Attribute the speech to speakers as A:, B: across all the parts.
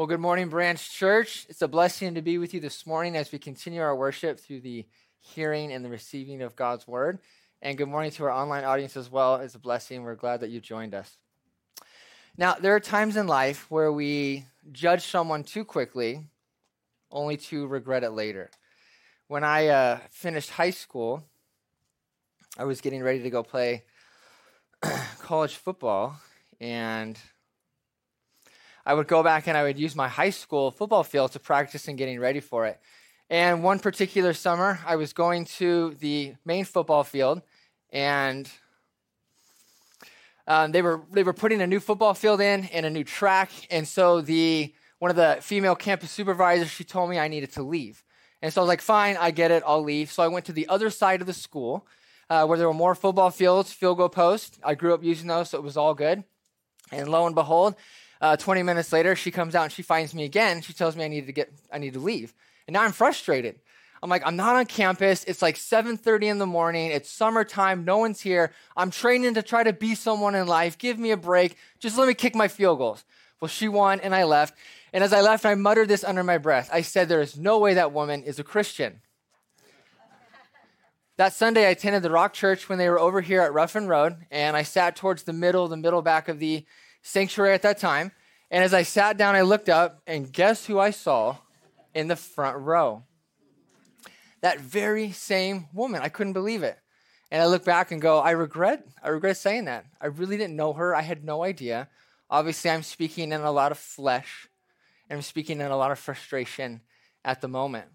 A: Well, good morning, Branch Church. It's a blessing to be with you this morning as we continue our worship through the hearing and the receiving of God's word. And good morning to our online audience as well. It's a blessing. We're glad that you joined us. Now, there are times in life where we judge someone too quickly, only to regret it later. When I uh, finished high school, I was getting ready to go play college football, and I would go back and I would use my high school football field to practice and getting ready for it. And one particular summer, I was going to the main football field, and um, they were they were putting a new football field in and a new track. And so the one of the female campus supervisors she told me I needed to leave. And so I was like, fine, I get it, I'll leave. So I went to the other side of the school uh, where there were more football fields, field goal posts. I grew up using those, so it was all good. And lo and behold, uh, 20 minutes later, she comes out and she finds me again. She tells me I need to get, I need to leave. And now I'm frustrated. I'm like, I'm not on campus. It's like 7:30 in the morning. It's summertime. No one's here. I'm training to try to be someone in life. Give me a break. Just let me kick my field goals. Well, she won and I left. And as I left, I muttered this under my breath. I said, There is no way that woman is a Christian. that Sunday, I attended the Rock Church when they were over here at Ruffin Road, and I sat towards the middle, the middle back of the sanctuary at that time. And as I sat down, I looked up, and guess who I saw in the front row? That very same woman. I couldn't believe it. And I look back and go, I regret, I regret saying that. I really didn't know her. I had no idea. Obviously, I'm speaking in a lot of flesh, and I'm speaking in a lot of frustration at the moment.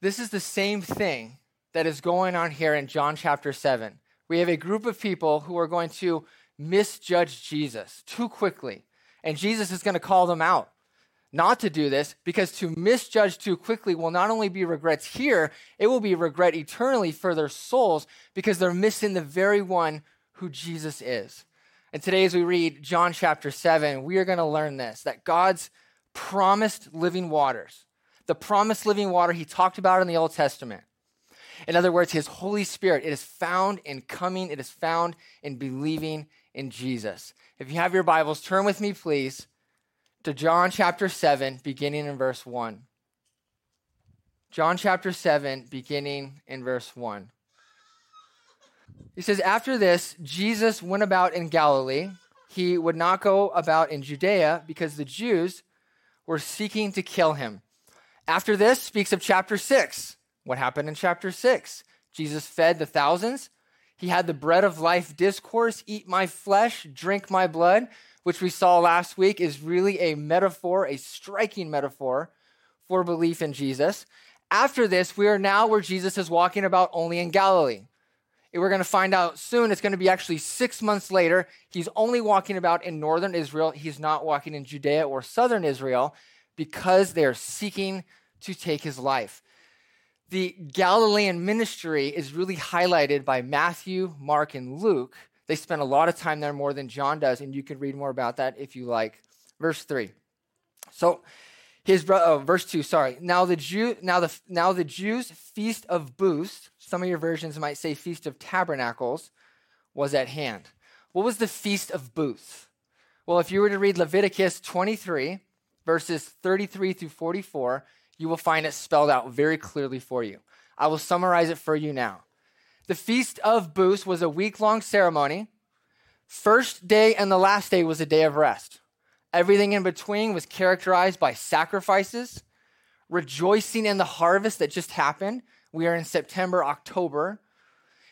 A: This is the same thing that is going on here in John chapter 7. We have a group of people who are going to misjudge Jesus too quickly. And Jesus is going to call them out not to do this because to misjudge too quickly will not only be regrets here, it will be regret eternally for their souls because they're missing the very one who Jesus is. And today, as we read John chapter 7, we are going to learn this that God's promised living waters, the promised living water he talked about in the Old Testament, in other words, his Holy Spirit, it is found in coming, it is found in believing in Jesus. If you have your Bibles, turn with me, please, to John chapter 7, beginning in verse 1. John chapter 7, beginning in verse 1. He says, After this, Jesus went about in Galilee. He would not go about in Judea because the Jews were seeking to kill him. After this, speaks of chapter 6. What happened in chapter 6? Jesus fed the thousands. He had the bread of life discourse eat my flesh, drink my blood, which we saw last week is really a metaphor, a striking metaphor for belief in Jesus. After this, we are now where Jesus is walking about only in Galilee. We're going to find out soon. It's going to be actually six months later. He's only walking about in northern Israel. He's not walking in Judea or southern Israel because they are seeking to take his life the Galilean ministry is really highlighted by Matthew, Mark, and Luke. They spend a lot of time there more than John does, and you can read more about that if you like. Verse 3. So, his bro- oh, verse 2, sorry. Now the Jew now the now the Jews feast of booths, some of your versions might say feast of tabernacles was at hand. What was the feast of booths? Well, if you were to read Leviticus 23 verses 33 through 44, you will find it spelled out very clearly for you. I will summarize it for you now. The Feast of Booths was a week long ceremony. First day and the last day was a day of rest. Everything in between was characterized by sacrifices, rejoicing in the harvest that just happened. We are in September, October.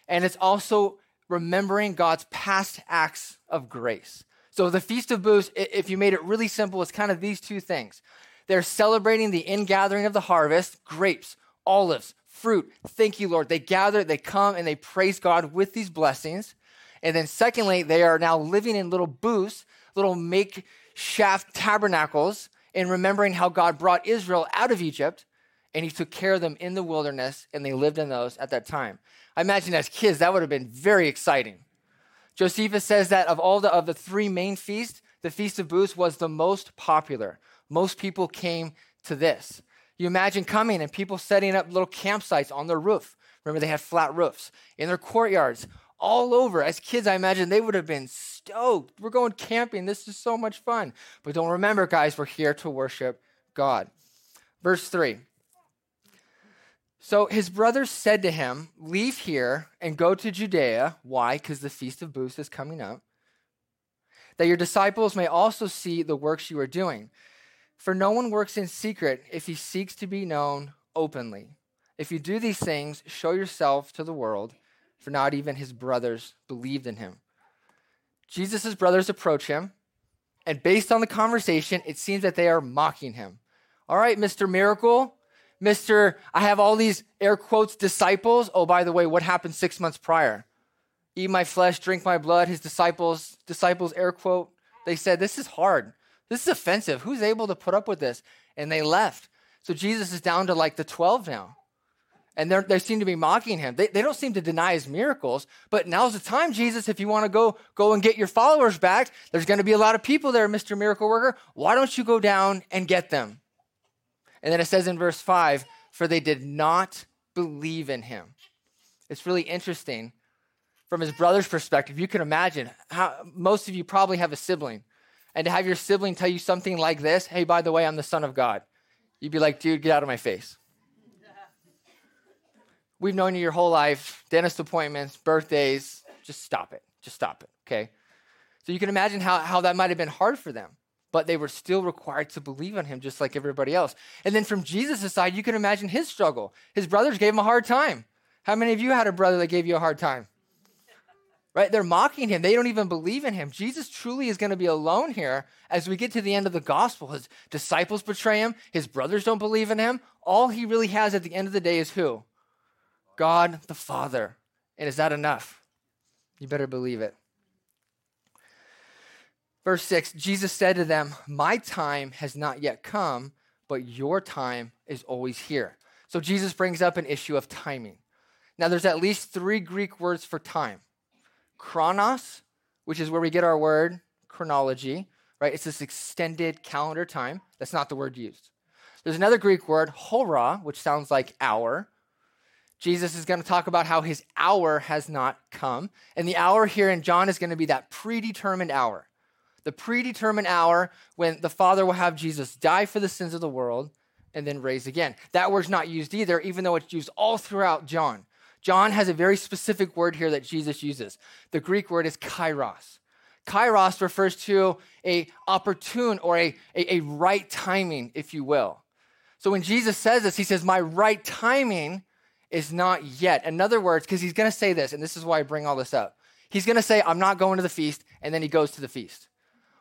A: And it's also remembering God's past acts of grace. So the Feast of Booths, if you made it really simple, it's kind of these two things. They're celebrating the ingathering of the harvest, grapes, olives, fruit. Thank you, Lord. They gather, they come, and they praise God with these blessings. And then, secondly, they are now living in little booths, little makeshift tabernacles, and remembering how God brought Israel out of Egypt and he took care of them in the wilderness, and they lived in those at that time. I imagine as kids, that would have been very exciting. Josephus says that of all the, of the three main feasts, the Feast of Booths was the most popular most people came to this. You imagine coming and people setting up little campsites on their roof. Remember, they had flat roofs in their courtyards, all over. As kids, I imagine they would have been stoked. We're going camping. This is so much fun. But don't remember, guys, we're here to worship God. Verse 3. So his brothers said to him, Leave here and go to Judea. Why? Because the Feast of Booths is coming up. That your disciples may also see the works you are doing. For no one works in secret if he seeks to be known openly. If you do these things, show yourself to the world, for not even his brothers believed in him. Jesus' brothers approach him, and based on the conversation, it seems that they are mocking him. All right, Mr. Miracle, Mr. I have all these air quotes disciples. Oh, by the way, what happened six months prior? Eat my flesh, drink my blood. His disciples, disciples, air quote, they said, This is hard. This is offensive. Who's able to put up with this? And they left. So Jesus is down to like the 12 now. And they seem to be mocking him. They, they don't seem to deny his miracles, but now's the time, Jesus, if you want to go, go and get your followers back, there's going to be a lot of people there, Mr. Miracle Worker. Why don't you go down and get them? And then it says in verse 5 for they did not believe in him. It's really interesting from his brother's perspective. You can imagine how most of you probably have a sibling. And to have your sibling tell you something like this hey, by the way, I'm the son of God. You'd be like, dude, get out of my face. We've known you your whole life, dentist appointments, birthdays. Just stop it. Just stop it, okay? So you can imagine how, how that might have been hard for them but they were still required to believe on him just like everybody else. And then from Jesus' side, you can imagine his struggle. His brothers gave him a hard time. How many of you had a brother that gave you a hard time? Right? They're mocking him. They don't even believe in him. Jesus truly is going to be alone here as we get to the end of the gospel. His disciples betray him, his brothers don't believe in him. All he really has at the end of the day is who? God the Father. And is that enough? You better believe it. Verse 6 Jesus said to them, My time has not yet come, but your time is always here. So Jesus brings up an issue of timing. Now, there's at least three Greek words for time chronos, which is where we get our word chronology, right? It's this extended calendar time. That's not the word used. There's another Greek word, hora, which sounds like hour. Jesus is going to talk about how his hour has not come. And the hour here in John is going to be that predetermined hour the predetermined hour when the Father will have Jesus die for the sins of the world and then raise again. That word's not used either, even though it's used all throughout John. John has a very specific word here that Jesus uses. The Greek word is kairos. Kairos refers to a opportune or a, a, a right timing, if you will. So when Jesus says this, he says, My right timing is not yet. In other words, because he's going to say this, and this is why I bring all this up. He's going to say, I'm not going to the feast, and then he goes to the feast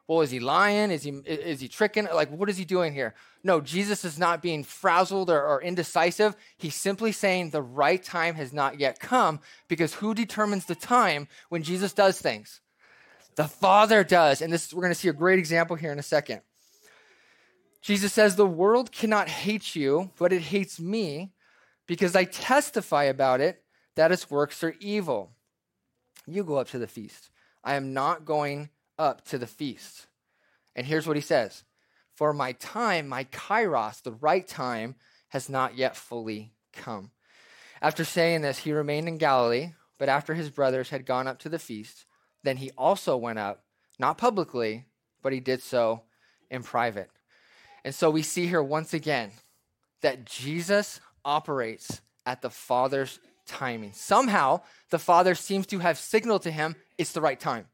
A: well, is he lying? Is he, is he tricking? Like, what is he doing here? No, Jesus is not being frazzled or, or indecisive. He's simply saying the right time has not yet come because who determines the time when Jesus does things? The Father does. And this we're going to see a great example here in a second. Jesus says, The world cannot hate you, but it hates me because I testify about it that its works are evil. You go up to the feast. I am not going up to the feast. And here's what he says For my time, my kairos, the right time, has not yet fully come. After saying this, he remained in Galilee, but after his brothers had gone up to the feast, then he also went up, not publicly, but he did so in private. And so we see here once again that Jesus operates at the Father's timing. Somehow, the Father seems to have signaled to him it's the right time.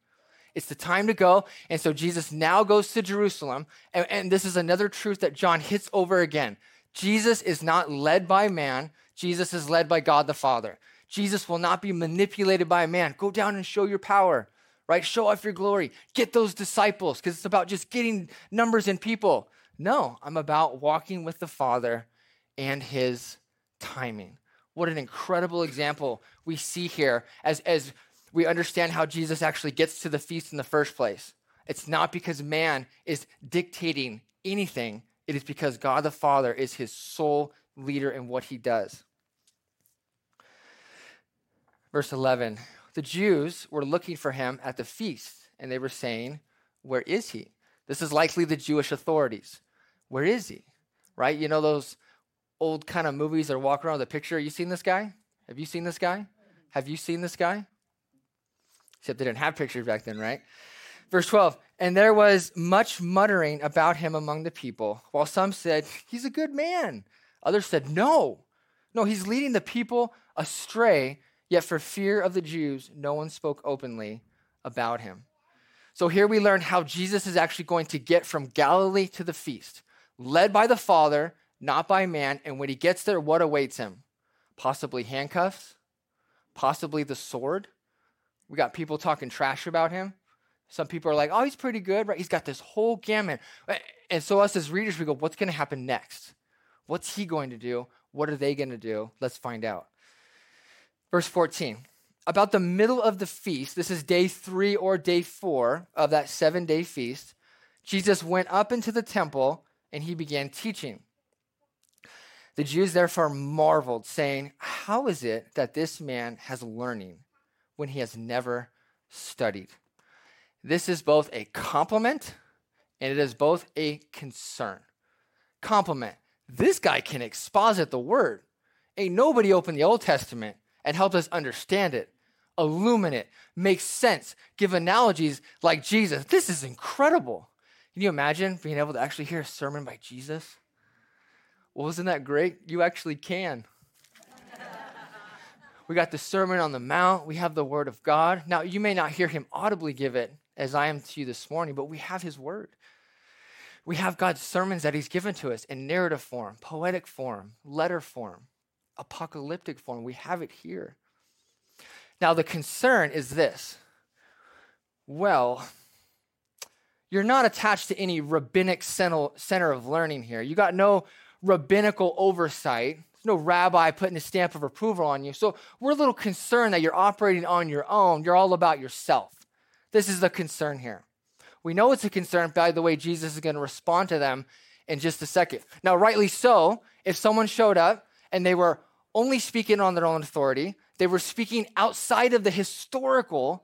A: It's the time to go. And so Jesus now goes to Jerusalem. And, and, this is another truth that John hits over again. Jesus is not led by man, Jesus is led by God the Father. Jesus will not be manipulated by man. Go down and show your power, right? Show off your glory. Get those disciples because it's about just getting numbers and people. No, I'm about walking with the Father and his timing. What an incredible example we see here as, as we understand how Jesus actually gets to the feast in the first place. It's not because man is dictating anything, it is because God the Father is his sole leader in what he does. Verse 11 The Jews were looking for him at the feast, and they were saying, Where is he? This is likely the Jewish authorities. Where is he? Right? You know those old kind of movies that walk around with a picture? You seen this guy? Have you seen this guy? Have you seen this guy? Except they didn't have pictures back then, right? Verse 12, and there was much muttering about him among the people, while some said, He's a good man. Others said, No, no, he's leading the people astray, yet for fear of the Jews, no one spoke openly about him. So here we learn how Jesus is actually going to get from Galilee to the feast, led by the Father, not by man. And when he gets there, what awaits him? Possibly handcuffs, possibly the sword. We got people talking trash about him. Some people are like, oh, he's pretty good, right? He's got this whole gamut. And so, us as readers, we go, what's going to happen next? What's he going to do? What are they going to do? Let's find out. Verse 14. About the middle of the feast, this is day three or day four of that seven day feast, Jesus went up into the temple and he began teaching. The Jews therefore marveled, saying, How is it that this man has learning when he has never studied? This is both a compliment and it is both a concern. Compliment. This guy can exposit the word. Ain't nobody opened the Old Testament and helped us understand it, illuminate, make sense, give analogies like Jesus. This is incredible. Can you imagine being able to actually hear a sermon by Jesus? Well, isn't that great? You actually can. We got the Sermon on the Mount, we have the Word of God. Now, you may not hear him audibly give it as I am to you this morning, but we have His Word. We have God's sermons that He's given to us in narrative form, poetic form, letter form, apocalyptic form. We have it here. Now, the concern is this well, you're not attached to any rabbinic center of learning here. You got no rabbinical oversight. There's no rabbi putting a stamp of approval on you. So we're a little concerned that you're operating on your own. You're all about yourself. This is the concern here. We know it's a concern by the way Jesus is going to respond to them in just a second. Now, rightly so, if someone showed up and they were only speaking on their own authority, they were speaking outside of the historical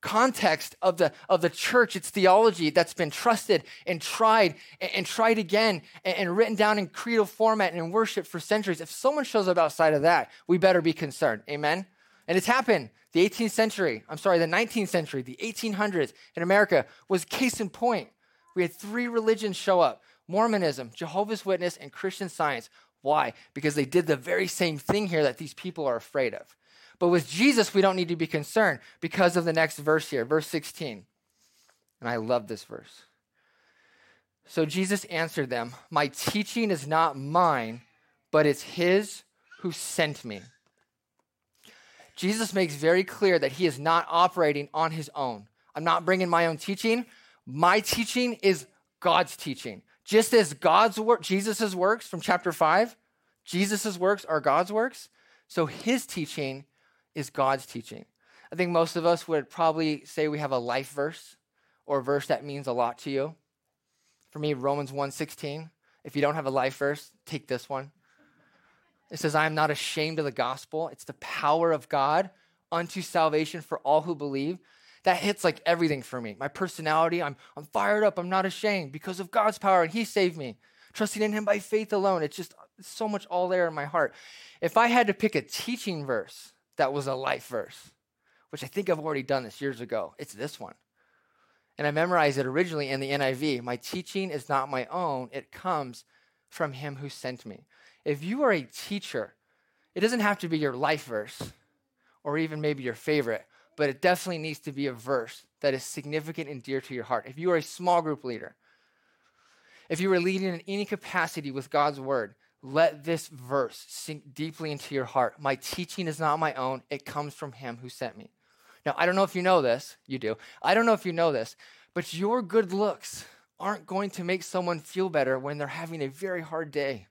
A: context of the of the church its theology that's been trusted and tried and, and tried again and, and, written down in creedal format and in worship for centuries if someone shows up outside of that we better be concerned amen and it's happened the 18th century, I'm sorry, the 19th century, the 1800s in America was case in point. We had three religions show up Mormonism, Jehovah's Witness, and Christian Science. Why? Because they did the very same thing here that these people are afraid of. But with Jesus, we don't need to be concerned because of the next verse here, verse 16. And I love this verse. So Jesus answered them, My teaching is not mine, but it's his who sent me. Jesus makes very clear that he is not operating on his own. I'm not bringing my own teaching. My teaching is God's teaching. Just as God's work, Jesus's works from chapter 5, Jesus's works are God's works, so his teaching is God's teaching. I think most of us would probably say we have a life verse or a verse that means a lot to you. For me, Romans 1:16. If you don't have a life verse, take this one. It says, I am not ashamed of the gospel. It's the power of God unto salvation for all who believe. That hits like everything for me. My personality, I'm, I'm fired up. I'm not ashamed because of God's power and He saved me. Trusting in Him by faith alone. It's just so much all there in my heart. If I had to pick a teaching verse that was a life verse, which I think I've already done this years ago, it's this one. And I memorized it originally in the NIV. My teaching is not my own, it comes from Him who sent me. If you are a teacher, it doesn't have to be your life verse or even maybe your favorite, but it definitely needs to be a verse that is significant and dear to your heart. If you are a small group leader, if you are leading in any capacity with God's word, let this verse sink deeply into your heart. My teaching is not my own, it comes from Him who sent me. Now, I don't know if you know this, you do. I don't know if you know this, but your good looks aren't going to make someone feel better when they're having a very hard day.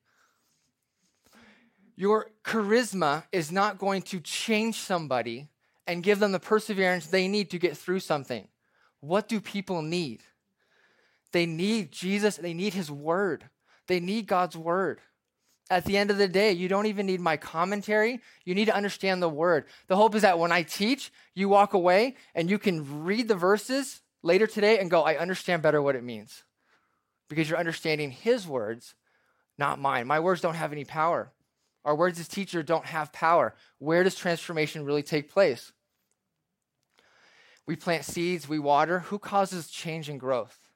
A: Your charisma is not going to change somebody and give them the perseverance they need to get through something. What do people need? They need Jesus, they need His Word, they need God's Word. At the end of the day, you don't even need my commentary. You need to understand the Word. The hope is that when I teach, you walk away and you can read the verses later today and go, I understand better what it means. Because you're understanding His words, not mine. My words don't have any power. Our words as teacher don't have power. Where does transformation really take place? We plant seeds, we water. Who causes change and growth?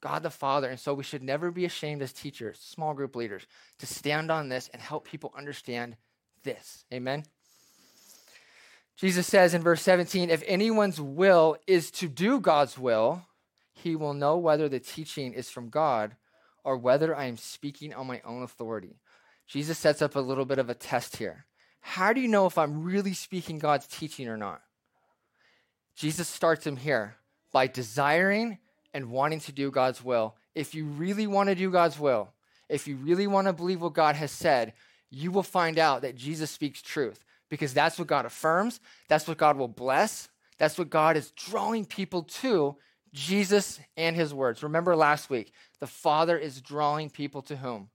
A: God the Father. And so we should never be ashamed as teachers, small group leaders, to stand on this and help people understand this. Amen. Jesus says in verse 17 if anyone's will is to do God's will, he will know whether the teaching is from God or whether I am speaking on my own authority. Jesus sets up a little bit of a test here. How do you know if I'm really speaking God's teaching or not? Jesus starts him here by desiring and wanting to do God's will. If you really want to do God's will, if you really want to believe what God has said, you will find out that Jesus speaks truth because that's what God affirms, that's what God will bless, that's what God is drawing people to Jesus and his words. Remember last week, the Father is drawing people to whom?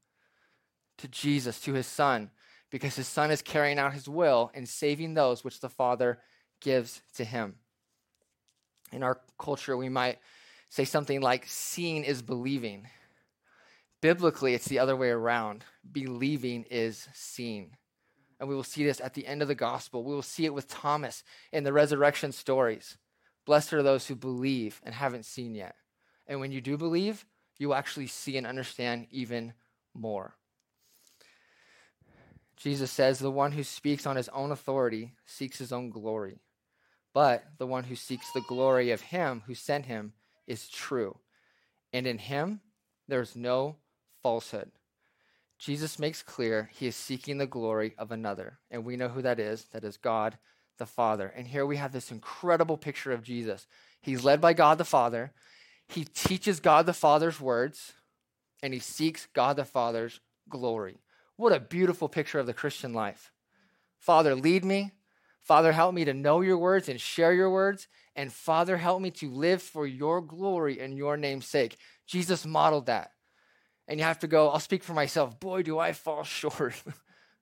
A: To Jesus, to his Son, because his Son is carrying out his will and saving those which the Father gives to him. In our culture, we might say something like, seeing is believing. Biblically, it's the other way around. Believing is seeing. And we will see this at the end of the gospel. We will see it with Thomas in the resurrection stories. Blessed are those who believe and haven't seen yet. And when you do believe, you will actually see and understand even more. Jesus says, The one who speaks on his own authority seeks his own glory. But the one who seeks the glory of him who sent him is true. And in him, there's no falsehood. Jesus makes clear he is seeking the glory of another. And we know who that is. That is God the Father. And here we have this incredible picture of Jesus. He's led by God the Father. He teaches God the Father's words, and he seeks God the Father's glory. What a beautiful picture of the Christian life. Father, lead me. Father, help me to know your words and share your words. And Father, help me to live for your glory and your name's sake. Jesus modeled that. And you have to go, I'll speak for myself. Boy, do I fall short.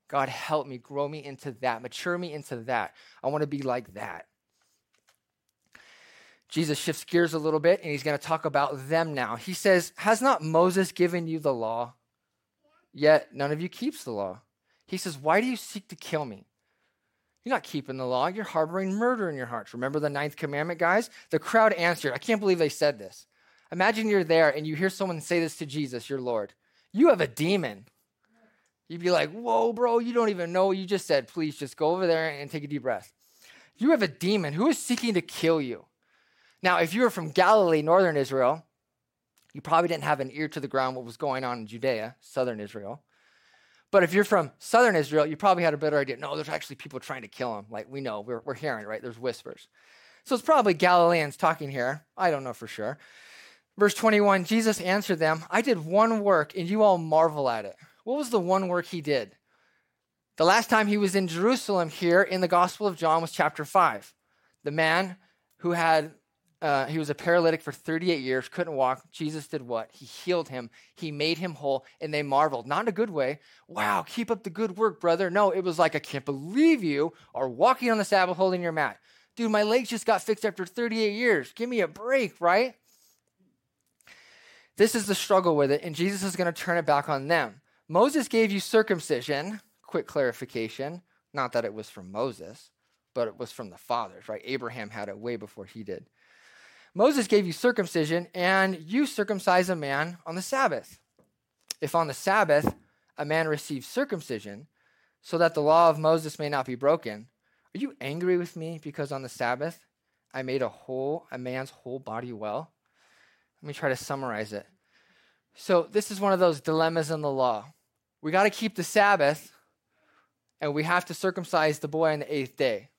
A: God, help me, grow me into that, mature me into that. I want to be like that. Jesus shifts gears a little bit and he's going to talk about them now. He says, Has not Moses given you the law? Yet none of you keeps the law. He says, Why do you seek to kill me? You're not keeping the law. You're harboring murder in your hearts. Remember the ninth commandment, guys? The crowd answered. I can't believe they said this. Imagine you're there and you hear someone say this to Jesus, your Lord. You have a demon. You'd be like, Whoa, bro, you don't even know what you just said. Please just go over there and take a deep breath. You have a demon. Who is seeking to kill you? Now, if you were from Galilee, northern Israel, you probably didn't have an ear to the ground what was going on in Judea, southern Israel. But if you're from southern Israel, you probably had a better idea. No, there's actually people trying to kill him. Like we know, we're, we're hearing, right? There's whispers. So it's probably Galileans talking here. I don't know for sure. Verse 21 Jesus answered them, I did one work, and you all marvel at it. What was the one work he did? The last time he was in Jerusalem here in the Gospel of John was chapter 5. The man who had uh, he was a paralytic for 38 years, couldn't walk. Jesus did what? He healed him. He made him whole, and they marveled. Not in a good way. Wow, keep up the good work, brother. No, it was like, I can't believe you are walking on the Sabbath holding your mat. Dude, my legs just got fixed after 38 years. Give me a break, right? This is the struggle with it, and Jesus is going to turn it back on them. Moses gave you circumcision. Quick clarification. Not that it was from Moses, but it was from the fathers, right? Abraham had it way before he did. Moses gave you circumcision, and you circumcise a man on the Sabbath. If on the Sabbath a man receives circumcision, so that the law of Moses may not be broken, are you angry with me because on the Sabbath I made a whole a man's whole body well? Let me try to summarize it. So this is one of those dilemmas in the law. We got to keep the Sabbath, and we have to circumcise the boy on the eighth day.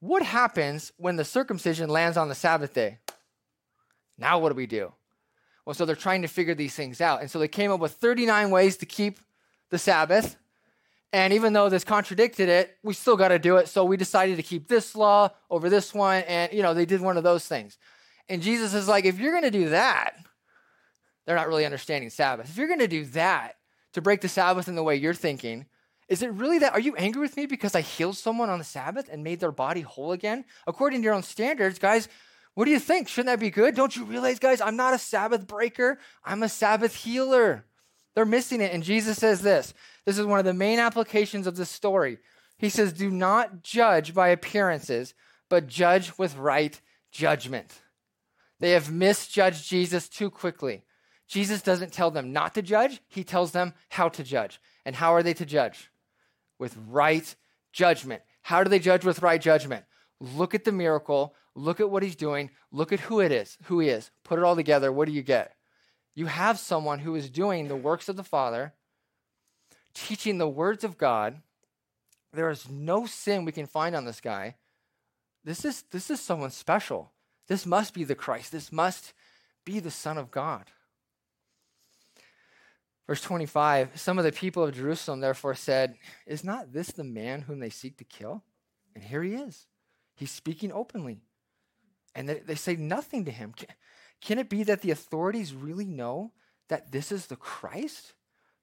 A: What happens when the circumcision lands on the Sabbath day? Now, what do we do? Well, so they're trying to figure these things out. And so they came up with 39 ways to keep the Sabbath. And even though this contradicted it, we still got to do it. So we decided to keep this law over this one. And, you know, they did one of those things. And Jesus is like, if you're going to do that, they're not really understanding Sabbath. If you're going to do that to break the Sabbath in the way you're thinking, is it really that? Are you angry with me because I healed someone on the Sabbath and made their body whole again? According to your own standards, guys, what do you think? Shouldn't that be good? Don't you realize, guys, I'm not a Sabbath breaker, I'm a Sabbath healer. They're missing it. And Jesus says this this is one of the main applications of this story. He says, Do not judge by appearances, but judge with right judgment. They have misjudged Jesus too quickly. Jesus doesn't tell them not to judge, he tells them how to judge. And how are they to judge? With right judgment. How do they judge with right judgment? Look at the miracle, look at what he's doing, look at who it is, who he is. Put it all together. What do you get? You have someone who is doing the works of the Father, teaching the words of God. There is no sin we can find on this guy. This is, this is someone special. This must be the Christ. This must be the Son of God. Verse 25 Some of the people of Jerusalem therefore said, Is not this the man whom they seek to kill? And here he is. He's speaking openly. And they, say nothing to him. Can, can it be that the authorities really know that this is the Christ?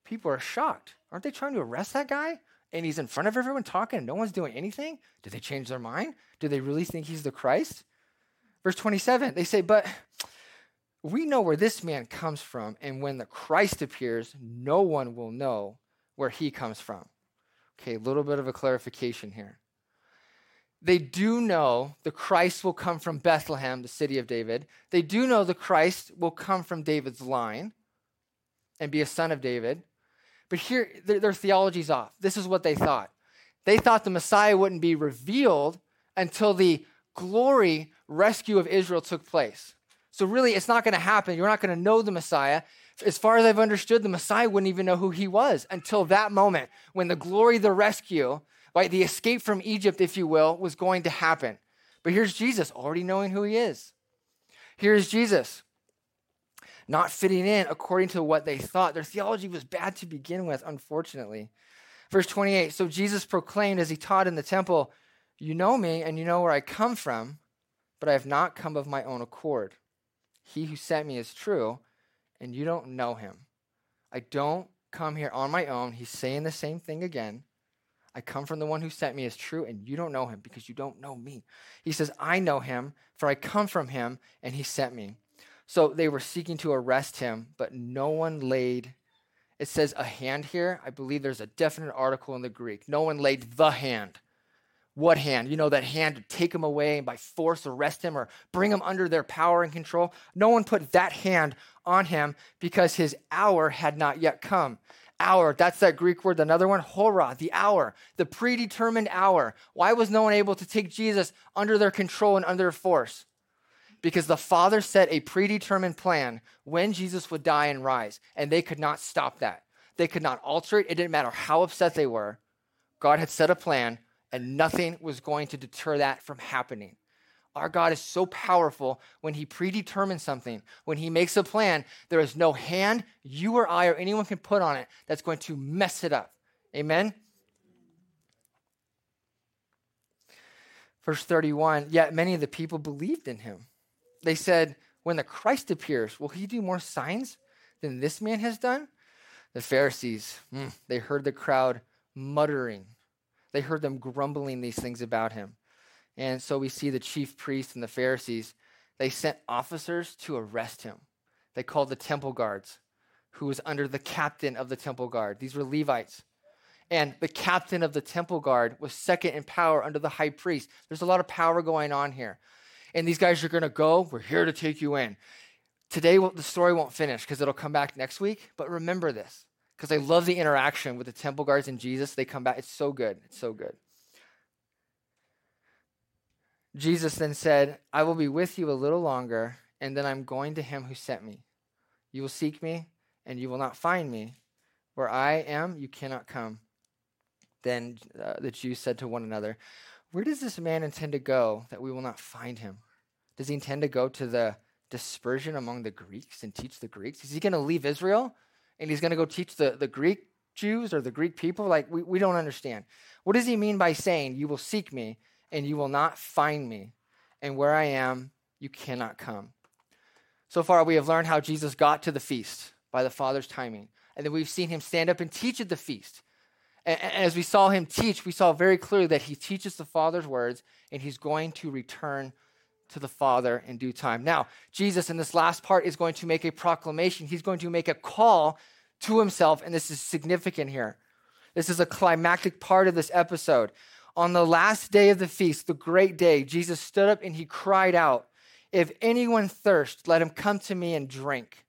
A: People are shocked. Aren't they trying to arrest that guy? And he's in front of everyone talking and no one's doing anything? Did they change their mind? Do they really think he's the Christ? Verse 27, they say, But we know where this man comes from, and when the Christ appears, no one will know where he comes from. Okay, a little bit of a clarification here. They do know the Christ will come from Bethlehem, the city of David. They do know the Christ will come from David's line and be a son of David. But here, their, their theology's off. This is what they thought. They thought the Messiah wouldn't be revealed until the glory rescue of Israel took place. So, really, it's not going to happen. You're not going to know the Messiah. As far as I've understood, the Messiah wouldn't even know who he was until that moment when the glory, the rescue, right, the escape from Egypt, if you will, was going to happen. But here's Jesus already knowing who he is. Here's Jesus not fitting in according to what they thought. Their theology was bad to begin with, unfortunately. Verse 28 So Jesus proclaimed as he taught in the temple, You know me, and you know where I come from, but I have not come of my own accord. He who sent me is true, and you don't know him. I don't come here on my own. He's saying the same thing again. I come from the one who sent me is true, and you don't know him because you don't know me. He says, I know him, for I come from him, and he sent me. So they were seeking to arrest him, but no one laid, it says a hand here. I believe there's a definite article in the Greek. No one laid the hand. What hand? You know, that hand to take him away and by force arrest him or bring him under their power and control. No one put that hand on him because his hour had not yet come. Hour, that's that Greek word, another one, hora, the hour, the predetermined hour. Why was no one able to take Jesus under their control and under force? because the Father set a predetermined plan when Jesus would die and rise, and they could not stop that. They could not alter it. It didn't matter how upset they were. God had set a plan, and nothing was going to deter that from happening. Our God is so powerful when He predetermines something, when He makes a plan, there is no hand you or I or anyone can put on it that's going to mess it up. Amen? Verse 31 Yet many of the people believed in Him. They said, When the Christ appears, will he do more signs than this man has done? The Pharisees, mm, they heard the crowd muttering. They heard them grumbling these things about him. And so we see the chief priests and the Pharisees, they sent officers to arrest him. They called the temple guards, who was under the captain of the temple guard. These were Levites. And the captain of the temple guard was second in power under the high priest. There's a lot of power going on here and these guys are going to go. We're here to take you in. Today, the story won't finish because it'll come back next week. But remember this because I love the interaction with the temple guards and Jesus. They come back. It's so good. It's so good. Jesus then said, I will be with you a little longer, and then I'm going to him who sent me. You will seek me, and you will not find me. Where I am, you cannot come. Then uh, the Jews said to one another, Where does this man intend to go that we will not find him? Does he intend to go to the dispersion among the Greeks and teach the Greeks? Is he going to leave Israel and he's going to go teach the, the Greek Jews or the Greek people? Like, we, we don't understand. What does he mean by saying, You will seek me and you will not find me, and where I am, you cannot come? So far, we have learned how Jesus got to the feast by the Father's timing. And then we've seen him stand up and teach at the feast. And as we saw him teach, we saw very clearly that he teaches the Father's words and he's going to return to the Father in due time. Now, Jesus in this last part is going to make a proclamation. He's going to make a call to himself, and this is significant here. This is a climactic part of this episode. On the last day of the feast, the great day, Jesus stood up and he cried out, If anyone thirst, let him come to me and drink.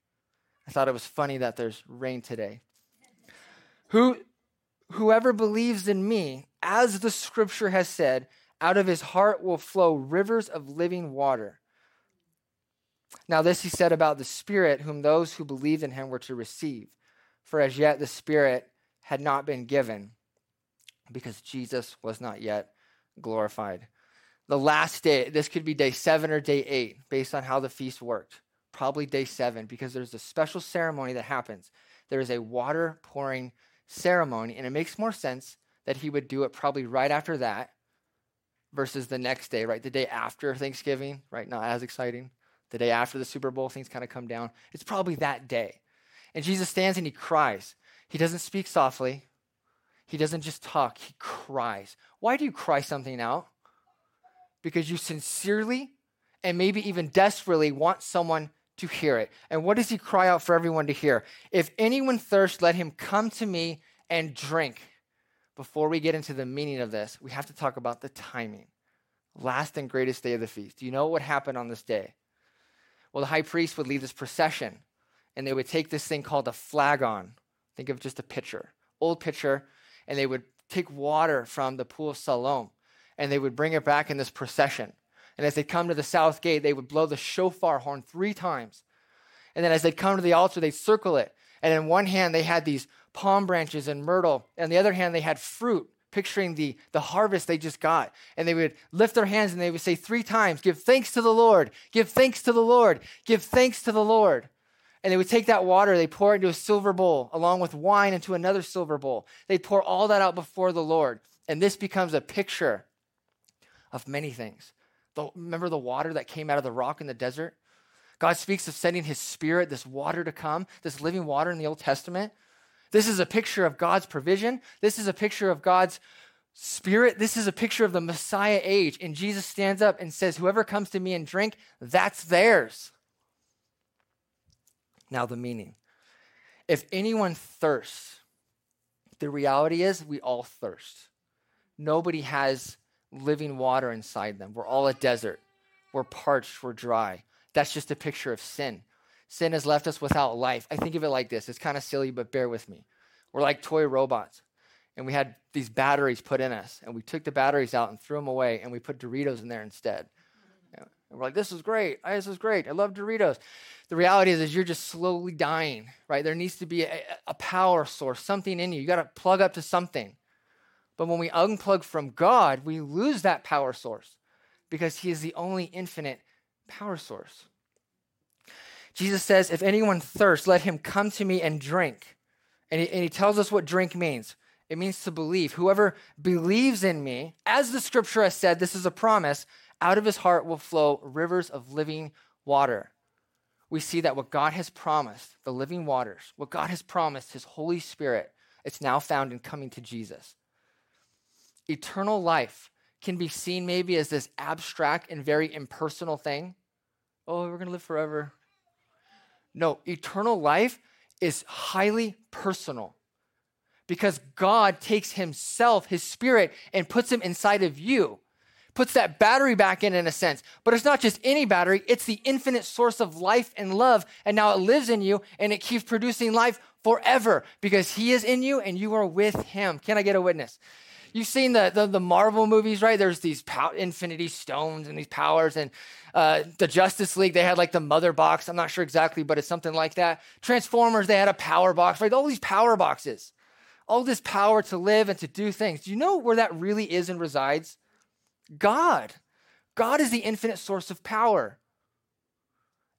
A: I thought it was funny that there's rain today. Who, whoever believes in me, as the scripture has said, out of his heart will flow rivers of living water. Now, this he said about the Spirit, whom those who believed in him were to receive. For as yet the Spirit had not been given, because Jesus was not yet glorified. The last day, this could be day seven or day eight, based on how the feast worked. Probably day seven, because there's a special ceremony that happens. There is a water pouring ceremony, and it makes more sense that he would do it probably right after that versus the next day, right? The day after Thanksgiving, right? Not as exciting. The day after the Super Bowl, things kind of come down. It's probably that day. And Jesus stands and he cries. He doesn't speak softly, he doesn't just talk, he cries. Why do you cry something out? Because you sincerely and maybe even desperately want someone to hear it. And what does he cry out for everyone to hear? If anyone thirsts, let him come to me and drink before we get into the meaning of this, we have to talk about the timing. Last and greatest day of the feast. Do you know what happened on this day? Well, the high priest would lead this procession, and they would take this thing called a flagon. Think of just a pitcher, old pitcher, and they would take water from the pool of Siloam, and they would bring it back in this procession. And as they come to the south gate, they would blow the shofar horn three times. And then as they come to the altar, they'd circle it. And in one hand, they had these palm branches and myrtle. And on the other hand, they had fruit, picturing the, the harvest they just got. And they would lift their hands and they would say three times, Give thanks to the Lord, give thanks to the Lord, give thanks to the Lord. And they would take that water, they pour it into a silver bowl, along with wine into another silver bowl. They'd pour all that out before the Lord. And this becomes a picture of many things. The, remember the water that came out of the rock in the desert? God speaks of sending his spirit, this water to come, this living water in the Old Testament. This is a picture of God's provision. This is a picture of God's spirit. This is a picture of the Messiah age. And Jesus stands up and says, Whoever comes to me and drink, that's theirs. Now, the meaning. If anyone thirsts, the reality is we all thirst. Nobody has living water inside them. We're all a desert. We're parched, we're dry. That's just a picture of sin. Sin has left us without life. I think of it like this it's kind of silly, but bear with me. We're like toy robots, and we had these batteries put in us, and we took the batteries out and threw them away, and we put Doritos in there instead. Mm-hmm. And we're like, this is great. This is great. I love Doritos. The reality is, is you're just slowly dying, right? There needs to be a, a power source, something in you. You got to plug up to something. But when we unplug from God, we lose that power source because He is the only infinite power source. Jesus says, If anyone thirsts, let him come to me and drink. And he, and he tells us what drink means it means to believe. Whoever believes in me, as the scripture has said, this is a promise, out of his heart will flow rivers of living water. We see that what God has promised, the living waters, what God has promised, his Holy Spirit, it's now found in coming to Jesus. Eternal life can be seen maybe as this abstract and very impersonal thing. Oh, we're going to live forever. No, eternal life is highly personal because God takes Himself, His Spirit, and puts Him inside of you, puts that battery back in, in a sense. But it's not just any battery, it's the infinite source of life and love. And now it lives in you and it keeps producing life forever because He is in you and you are with Him. Can I get a witness? You've seen the, the, the Marvel movies, right? There's these pow- infinity stones and these powers. And uh, the Justice League, they had like the mother box. I'm not sure exactly, but it's something like that. Transformers, they had a power box, right? All these power boxes, all this power to live and to do things. Do you know where that really is and resides? God. God is the infinite source of power.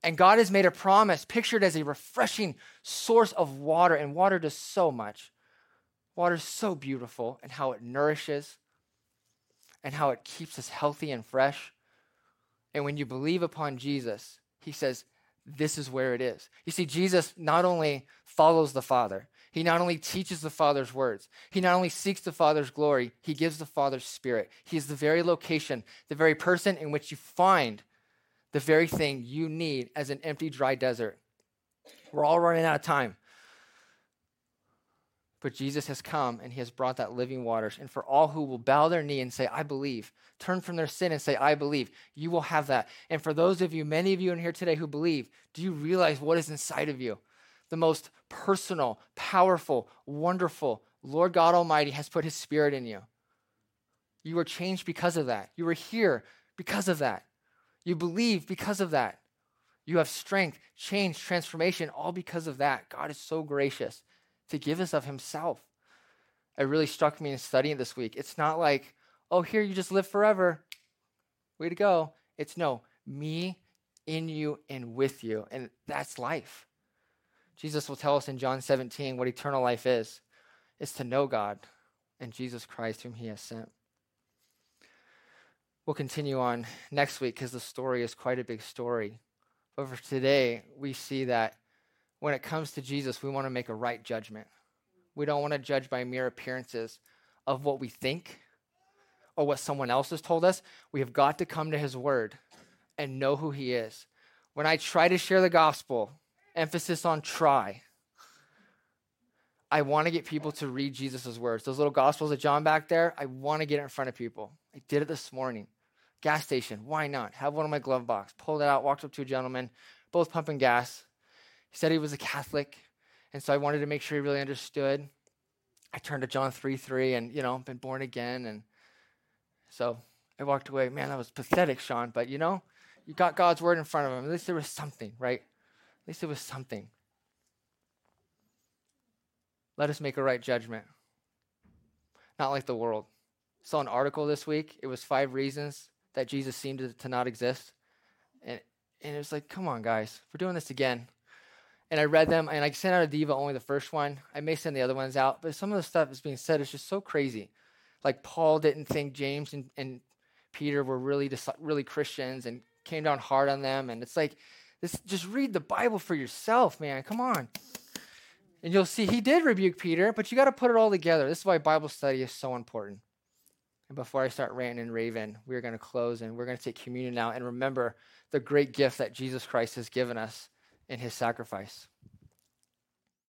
A: And God has made a promise, pictured as a refreshing source of water, and water does so much. Water is so beautiful and how it nourishes and how it keeps us healthy and fresh. And when you believe upon Jesus, he says, this is where it is. You see, Jesus not only follows the Father, he not only teaches the Father's words, he not only seeks the Father's glory, he gives the Father's Spirit. He is the very location, the very person in which you find the very thing you need as an empty, dry desert. We're all running out of time. But Jesus has come and he has brought that living waters. And for all who will bow their knee and say, I believe, turn from their sin and say, I believe, you will have that. And for those of you, many of you in here today who believe, do you realize what is inside of you? The most personal, powerful, wonderful Lord God Almighty has put his spirit in you. You were changed because of that. You were here because of that. You believe because of that. You have strength, change, transformation, all because of that. God is so gracious to give us of himself. It really struck me in studying this week. It's not like, oh, here you just live forever. Way to go. It's no, me in you and with you. And that's life. Jesus will tell us in John 17 what eternal life is. It's to know God and Jesus Christ, whom he has sent. We'll continue on next week because the story is quite a big story. But for today, we see that when it comes to Jesus, we want to make a right judgment. We don't want to judge by mere appearances of what we think or what someone else has told us. We have got to come to his word and know who he is. When I try to share the gospel, emphasis on try, I want to get people to read Jesus' words. Those little gospels of John back there, I want to get it in front of people. I did it this morning. Gas station, why not? Have one in my glove box. Pulled it out, walked up to a gentleman, both pumping gas. He said he was a Catholic, and so I wanted to make sure he really understood. I turned to John 3 3 and, you know, been born again. And so I walked away. Man, that was pathetic, Sean, but you know, you got God's word in front of him. At least there was something, right? At least there was something. Let us make a right judgment. Not like the world. Saw an article this week. It was five reasons that Jesus seemed to, to not exist. And, and it was like, come on, guys, we're doing this again and I read them, and I sent out a diva only the first one. I may send the other ones out, but some of the stuff that's being said is just so crazy. Like Paul didn't think James and, and Peter were really really Christians and came down hard on them, and it's like, this, just read the Bible for yourself, man. Come on. And you'll see he did rebuke Peter, but you got to put it all together. This is why Bible study is so important. And before I start ranting and raving, we're going to close and we're going to take communion now and remember the great gift that Jesus Christ has given us in his sacrifice.